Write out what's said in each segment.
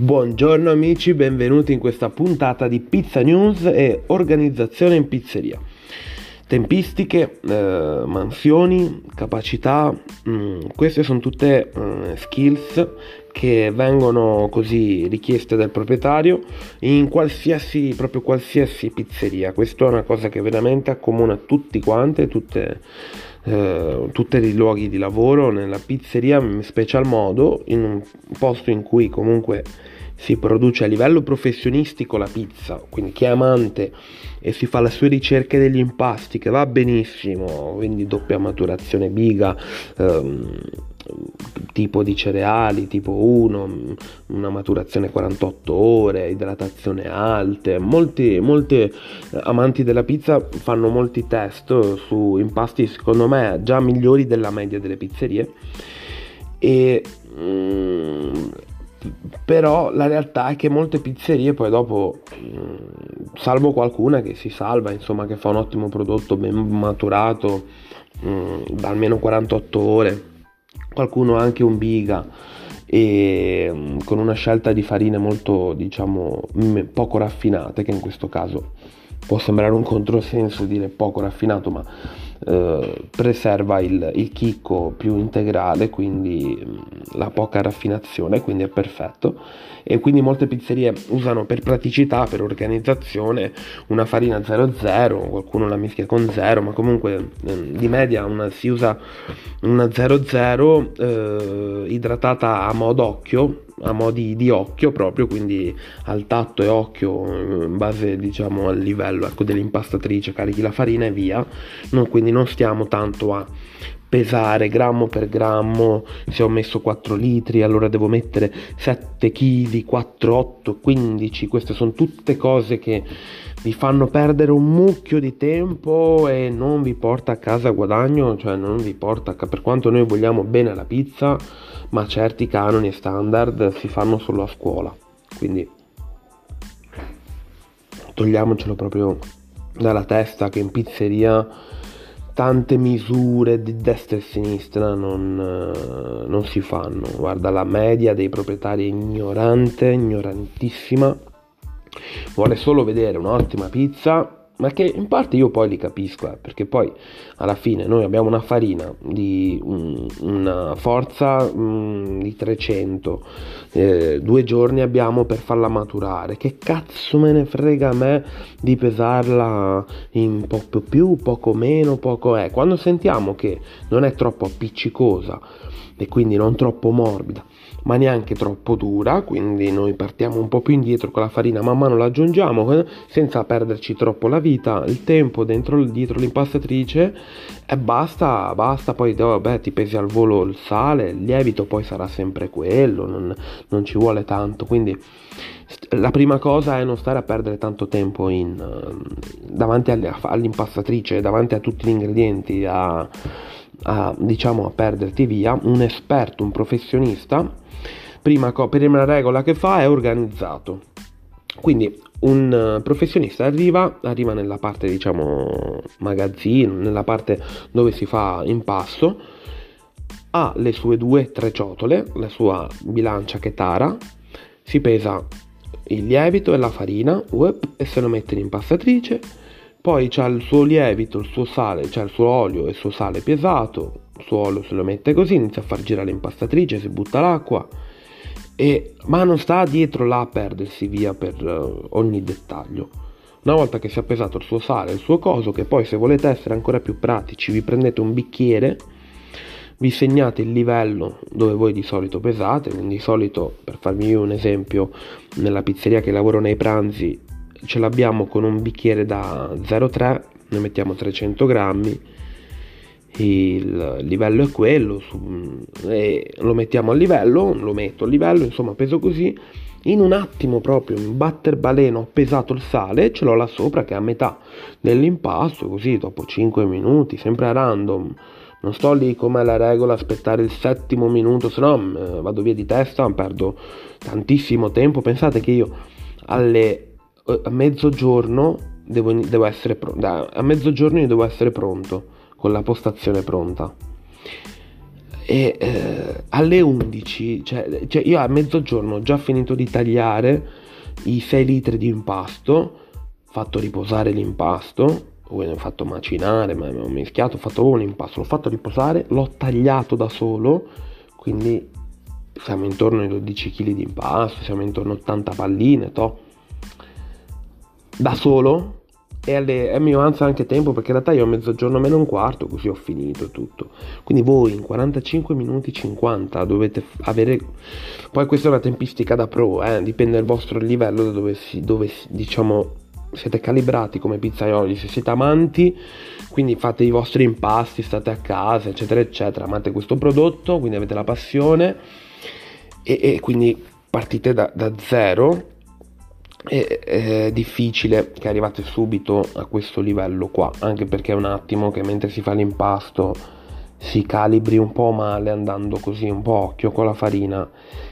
Buongiorno amici, benvenuti in questa puntata di Pizza News e organizzazione in pizzeria. Tempistiche, eh, mansioni, capacità, mh, mm, queste sono tutte eh, skills che vengono così richieste dal proprietario in qualsiasi, proprio qualsiasi pizzeria. Questa è una cosa che veramente accomuna tutti quanti, tutte, eh, tutti i luoghi di lavoro, nella pizzeria in special modo, in un posto in cui comunque si produce a livello professionistico la pizza, quindi chi è amante e si fa le sue ricerche degli impasti che va benissimo, quindi doppia maturazione biga, ehm, tipo di cereali, tipo 1, una maturazione 48 ore, idratazione alte, molti, molti eh, amanti della pizza fanno molti test su impasti secondo me già migliori della media delle pizzerie. E mm, però la realtà è che molte pizzerie poi dopo mm, salvo qualcuna che si salva insomma che fa un ottimo prodotto ben maturato mm, da almeno 48 ore qualcuno anche un biga e mm, con una scelta di farine molto diciamo poco raffinate che in questo caso può sembrare un controsenso dire poco raffinato ma eh, preserva il, il, chicco più integrale, quindi mm, la poca raffinazione, quindi è perfetto. E quindi molte pizzerie usano per praticità, per organizzazione, una farina 00, qualcuno la mischia con 0, ma comunque eh, di media una, si usa una 00 eh, idratata a modo occhio, a modi di occhio proprio, quindi al tatto e occhio in base diciamo al livello ecco, dell'impastatrice, carichi la farina e via, non, quindi non stiamo tanto a pesare grammo per grammo, se ho messo 4 litri allora devo mettere 7 kg, 4, 8, 15, queste sono tutte cose che vi fanno perdere un mucchio di tempo e non vi porta a casa guadagno, cioè non vi porta a per quanto noi vogliamo bene alla pizza, ma certi canoni e standard si fanno solo a scuola, quindi togliamocelo proprio dalla testa che in pizzeria tante misure di destra e sinistra non, eh, non, si fanno. Guarda, la media dei proprietari è ignorante, ignorantissima. Vuole solo vedere un'ottima pizza ma che in parte io poi li capisco, eh, perché poi alla fine noi abbiamo una farina di un, una forza mh, di 300, eh, due giorni abbiamo per farla maturare, che cazzo me ne frega a me di pesarla in poco più, poco meno, poco è, quando sentiamo che non è troppo appiccicosa e quindi non troppo morbida, ma neanche troppo dura, quindi noi partiamo un po' più indietro con la farina, man mano la aggiungiamo eh, senza perderci troppo la vita, il tempo dentro dietro l'impastatrice e basta, basta, poi vabbè ti pesi al volo il sale, il lievito poi sarà sempre quello, non, non ci vuole tanto, quindi la prima cosa è non stare a perdere tanto tempo in, davanti all'impastatrice, davanti a tutti gli ingredienti, a, a, diciamo a perderti via, un esperto, un professionista prima, prima regola che fa è organizzato. Quindi un eh, professionista arriva, arriva nella parte diciamo magazzino, nella parte dove si fa impasto, ha le sue due tre ciotole, la sua bilancia che tara, si pesa il lievito e la farina whoop, e se lo mette in impastatrice, poi c'ha il suo lievito, il suo sale, c'è il suo olio e il suo sale pesato, il suo olio se lo mette così, inizia a far girare l'impastatrice, si butta l'acqua, e, ma non sta dietro là a perdersi via per uh, ogni dettaglio. Una volta che si è pesato il suo sale, il suo coso, che poi se volete essere ancora più pratici vi prendete un bicchiere, vi segnate il livello dove voi di solito pesate, quindi di solito per farvi un esempio nella pizzeria che lavoro nei pranzi ce l'abbiamo con un bicchiere da 0,3, ne mettiamo 300 grammi. Il livello è quello su, lo mettiamo a livello lo metto a livello insomma peso così. In un attimo proprio in batter baleno ho pesato il sale ce l'ho là sopra che è a metà dell'impasto così dopo 5 minuti sempre a random. Non sto lì come la regola aspettare il settimo minuto se no eh, vado via di testa perdo tantissimo tempo. Pensate che io alle a mezzogiorno devo, devo essere pronto a mezzogiorno io devo essere pronto con la postazione pronta. e eh, alle 11, cioè, cioè, io a mezzogiorno ho già finito di tagliare i 6 litri di impasto, fatto riposare l'impasto, ho fatto macinare, ma ho mischiato, ho fatto un impasto, l'ho fatto riposare, l'ho tagliato da solo, quindi siamo intorno ai 12 kg di impasto, siamo intorno a 80 palline, to. Da solo? E, alle, e mi avanza anche tempo perché in realtà io ho mezzogiorno meno un quarto così ho finito tutto. Quindi voi in 45 minuti 50 dovete avere poi questa è una tempistica da pro eh? dipende dal vostro livello da dove, si, dove diciamo siete calibrati come pizzaioli. Se siete amanti quindi fate i vostri impasti state a casa eccetera eccetera amate questo prodotto quindi avete la passione e, e quindi partite da, da zero è, è, difficile che arrivate subito a questo livello qua, anche perché è un attimo che mentre si fa l'impasto si calibri un po' male andando così un po' occhio con la farina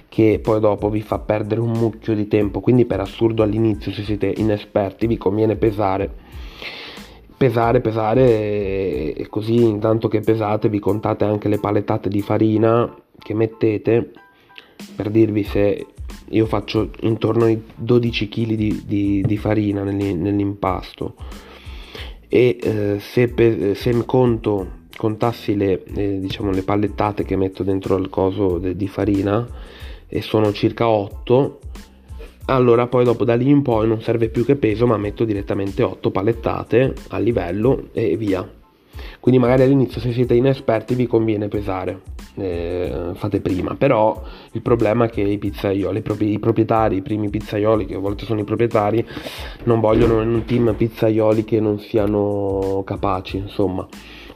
che poi dopo vi fa perdere un mucchio di tempo, quindi per assurdo all'inizio se siete inesperti vi conviene pesare. Pesare, pesare e così intanto che pesate vi contate anche le palettate di farina che mettete per dirvi se io faccio intorno ai 12 kg di, di, di farina nell'impasto. E eh, se, pe- se conto contassi le, eh, diciamo, le pallettate che metto dentro al coso de- di farina e sono circa 8 allora poi dopo da lì in poi non serve più che peso ma metto direttamente 8 palettate a livello e via quindi magari all'inizio se siete inesperti vi conviene pesare eh, fate prima però il problema è che i pizzaioli i proprietari i primi pizzaioli che a volte sono i proprietari non vogliono in un team pizzaioli che non siano capaci insomma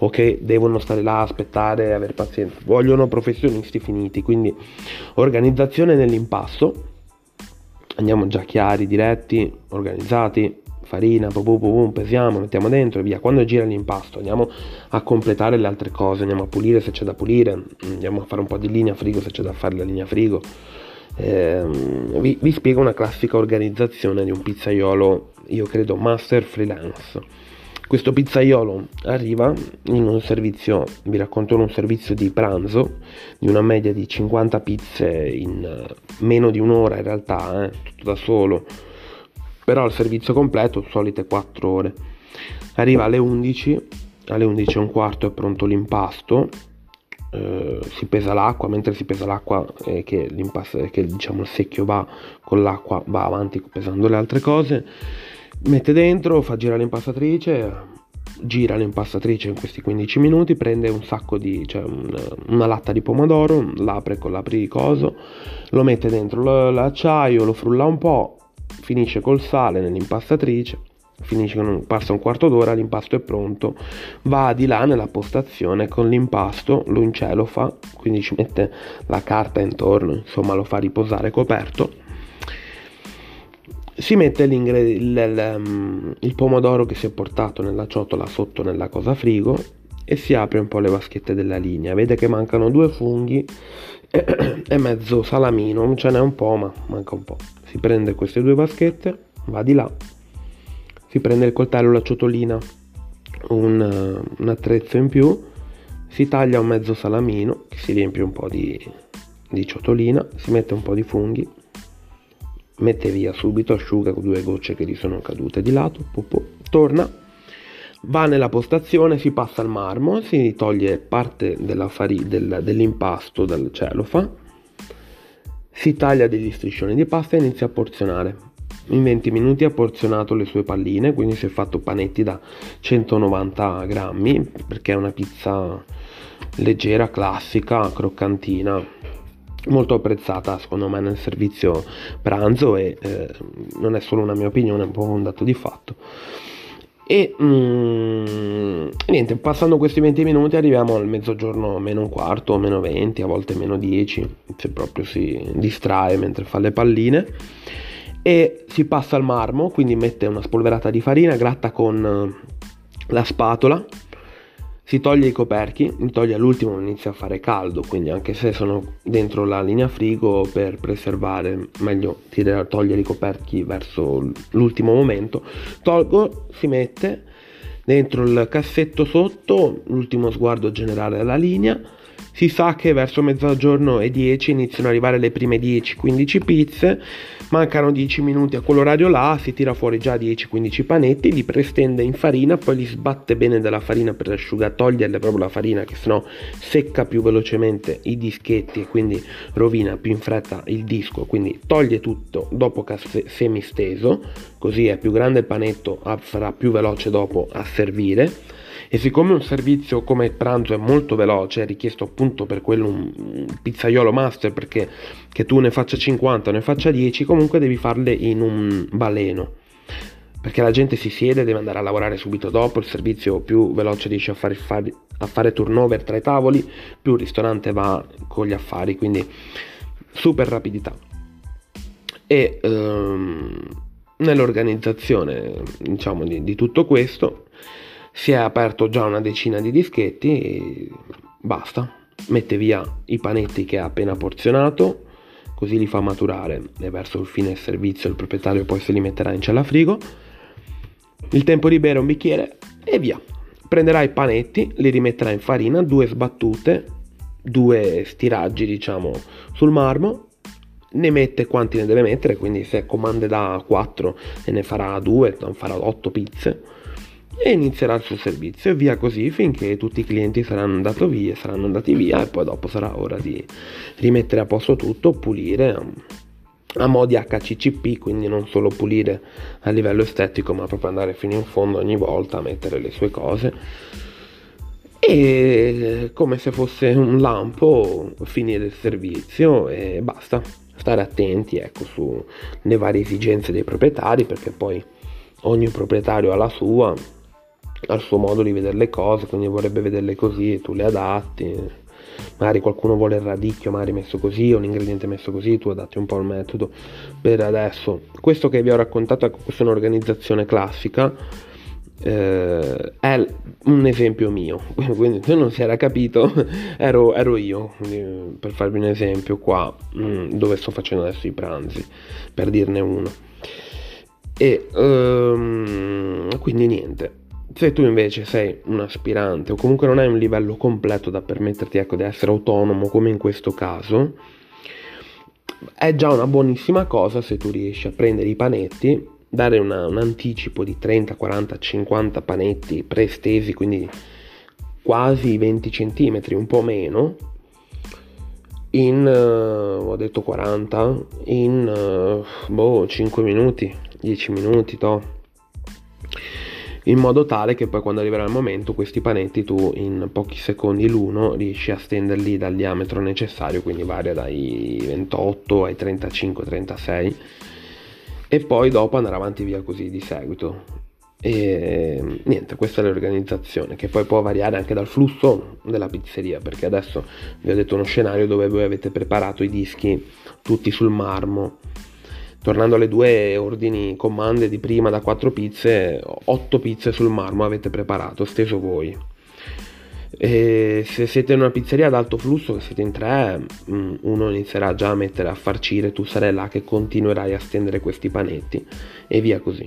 o che devono stare là aspettare avere pazienza. Vogliono professionisti finiti quindi organizzazione nell'impasto. Andiamo già chiari diretti organizzati farina, pum, pum, pum, pesiamo, mettiamo dentro e via. Quando gira l'impasto andiamo a completare le altre cose, andiamo a pulire se c'è da pulire, andiamo a fare un po' di linea frigo se c'è da fare la linea frigo. Eh, vi, vi spiego una classica organizzazione di un pizzaiolo, io credo master freelance. Questo pizzaiolo arriva in un servizio, vi racconto un servizio di pranzo di una media di 50 pizze in eh, meno di un'ora in realtà, eh, tutto da solo però il servizio completo solite 4 ore. Arriva alle 11 alle 11 e un quarto è pronto l'impasto eh, si pesa l'acqua mentre si pesa l'acqua eh, che, l'impasto, che diciamo il secchio va con l'acqua va avanti pesando le altre cose mette dentro fa girare l'impastatrice gira l'impastatrice in questi 15 minuti prende un sacco di cioè una, una latta di pomodoro l'apre con l'apricoso lo mette dentro l'acciaio lo frulla un po' finisce col sale nell'impastatrice, finisce passa un quarto d'ora, l'impasto è pronto, va di là nella postazione con l'impasto, lo fa, quindi ci mette la carta intorno, insomma lo fa riposare coperto. Si mette il, mm, il pomodoro che si è portato nella ciotola sotto nella cosa frigo e si apre un po' le vaschette della linea. Vede che mancano due funghi e mezzo salamino, ce n'è un po' ma manca un po' si prende queste due vaschette, va di là, si prende il coltello, la ciotolina, un, un attrezzo in più, si taglia un mezzo salamino, che si riempie un po' di, di ciotolina, si mette un po' di funghi, mette via subito, asciuga con due gocce che gli sono cadute di lato, pupo, torna, va nella postazione, si passa al marmo, si toglie parte fari, del, dell'impasto dal celofa, si taglia degli striscioni di pasta e inizia a porzionare. In 20 minuti ha porzionato le sue palline, quindi si è fatto panetti da 190 grammi, perché è una pizza leggera, classica, croccantina, molto apprezzata secondo me nel servizio pranzo e eh, non è solo una mia opinione, è un po' un dato di fatto. E mm, niente, passando questi 20 minuti arriviamo al mezzogiorno meno un quarto, meno 20, a volte meno 10, se proprio si distrae mentre fa le palline. E si passa al marmo, quindi mette una spolverata di farina, gratta con la spatola si toglie i coperchi, li toglie all'ultimo inizia a fare caldo, quindi anche se sono dentro la linea frigo per preservare, meglio tirare, togliere i coperchi verso l'ultimo momento, tolgo, si mette dentro il cassetto sotto, l'ultimo sguardo generale alla linea, Si sa che verso mezzogiorno e 10 iniziano ad arrivare le prime 10-15 pizze, mancano 10 minuti a quell'orario là, si tira fuori già 10-15 panetti, li prestende in farina, poi li sbatte bene della farina per asciugare, toglierle proprio la farina che sennò secca più velocemente i dischetti e quindi rovina più in fretta il disco, quindi toglie tutto dopo che è semisteso, così è più grande il panetto, farà più veloce dopo a servire e siccome un servizio come il pranzo è molto veloce, è richiesto appunto per quello un pizzaiolo master perché che tu ne faccia 50 o ne faccia 10, comunque devi farle in un baleno. Perché la gente si siede, deve andare a lavorare subito dopo, il servizio più veloce riesce a fare, a fare turnover tra i tavoli, più il ristorante va con gli affari, quindi super rapidità. E ehm, nell'organizzazione diciamo di, di tutto questo si è aperto già una decina di dischetti e basta. Mette via i panetti che ha appena porzionato, così li fa maturare e verso il fine servizio il proprietario poi se li metterà in cella frigo. Il tempo di bere un bicchiere e via. Prenderà i panetti, li rimetterà in farina, due sbattute, due stiraggi diciamo sul marmo ne mette quanti ne deve mettere, quindi se comande da 4 e ne farà 2, non farà 8 pizze e inizierà il suo servizio e via così finché tutti i clienti saranno andati via, saranno andati via e poi dopo sarà ora di rimettere a posto tutto, pulire a modi HCCP, quindi non solo pulire a livello estetico, ma proprio andare fino in fondo ogni volta a mettere le sue cose. E come se fosse un lampo finire il servizio e basta stare attenti ecco sulle varie esigenze dei proprietari perché poi ogni proprietario ha la sua al suo modo di vedere le cose, quindi vorrebbe vederle così e tu le adatti. Magari qualcuno vuole il radicchio, magari messo così, o un ingrediente messo così, tu adatti un po' il metodo. Per adesso, questo che vi ho raccontato, ecco, questa è un'organizzazione classica, eh, è un esempio mio, quindi se non si era capito, ero, ero io, per farvi un esempio qua, mm, dove sto facendo adesso i pranzi, per dirne uno. E um, quindi niente, se tu invece sei un aspirante o comunque non hai un livello completo da permetterti ecco, di essere autonomo come in questo caso, è già una buonissima cosa se tu riesci a prendere i panetti, dare una, un anticipo di 30, 40, 50 panetti prestesi, quindi quasi 20 cm, un po' meno, in, uh, ho detto 40, in uh, boh, 5 minuti, 10 minuti, to' in modo tale che poi quando arriverà il momento questi panetti tu in pochi secondi l'uno riesci a stenderli dal diametro necessario, quindi varia dai 28 ai 35-36 e poi dopo andare avanti via così di seguito. E niente, questa è l'organizzazione che poi può variare anche dal flusso della pizzeria, perché adesso vi ho detto uno scenario dove voi avete preparato i dischi tutti sul marmo tornando alle due ordini comande di prima da 4 pizze, 8 pizze sul marmo avete preparato, steso voi. E se siete in una pizzeria ad alto flusso, che siete in tre, mm, uno inizierà già a mettere a farcire, tu sarai là che continuerai a stendere questi panetti e via così.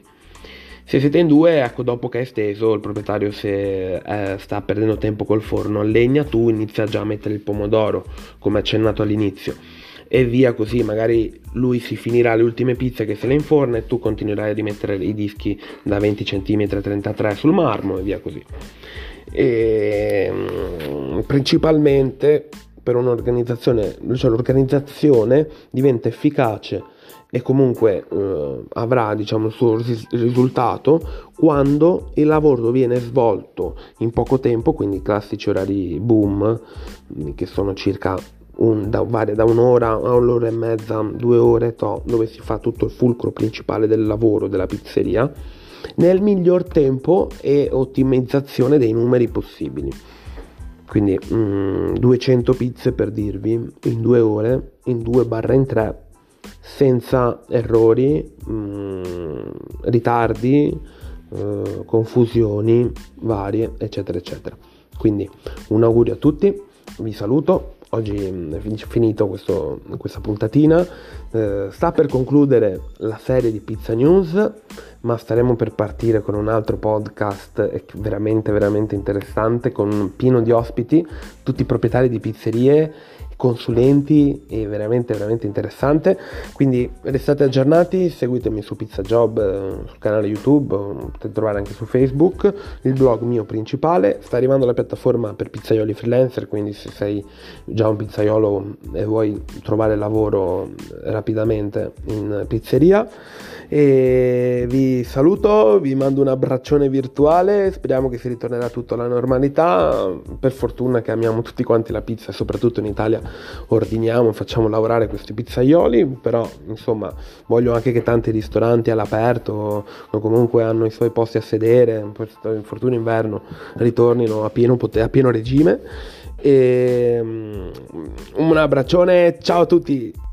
Se siete in due, ecco, dopo che è steso, il proprietario se eh, sta perdendo tempo col forno a legna, tu inizia già a mettere il pomodoro, come accennato all'inizio e via così, magari lui si finirà le ultime pizze che se le inforna e tu continuerai a rimettere i dischi da 20 cm a 33 sul marmo e via così. E, mm, principalmente per un'organizzazione, cioè l'organizzazione diventa efficace e comunque eh, avrà diciamo, il suo ris- risultato quando il lavoro viene svolto in poco tempo, quindi i classici orari boom che sono circa un, da, varia da un'ora a un'ora e mezza, due ore, to, dove si fa tutto il fulcro principale del lavoro della pizzeria, nel miglior tempo e ottimizzazione dei numeri possibili. Quindi mm, 200 pizze per dirvi in due ore, in due barra in tre, senza errori, mm, ritardi, eh, confusioni varie, eccetera, eccetera. Quindi un augurio a tutti, vi saluto, oggi è finito questo, questa puntatina. Eh, sta per concludere la serie di Pizza News. ma staremo per partire con un altro podcast veramente veramente interessante con pieno di ospiti, tutti proprietari di pizzerie consulenti e veramente veramente interessante. Quindi restate aggiornati seguitemi su Pizza Job eh, sul canale youtube potete trovare anche su facebook il blog mio principale. Sta arrivando la piattaforma per pizzaioli freelancer quindi se sei già un pizzaiolo e vuoi trovare lavoro rapidamente in pizzeria e vi saluto, vi mando un abbraccione virtuale, speriamo che si ritornerà tutto alla normalità, per fortuna che amiamo tutti quanti la pizza e soprattutto in Italia ordiniamo, facciamo lavorare questi pizzaioli, però insomma voglio anche che tanti ristoranti all'aperto o comunque hanno i suoi posti a sedere, per fortuna inverno, ritornino a pieno, a pieno regime. E, um, un abbraccione, ciao a tutti!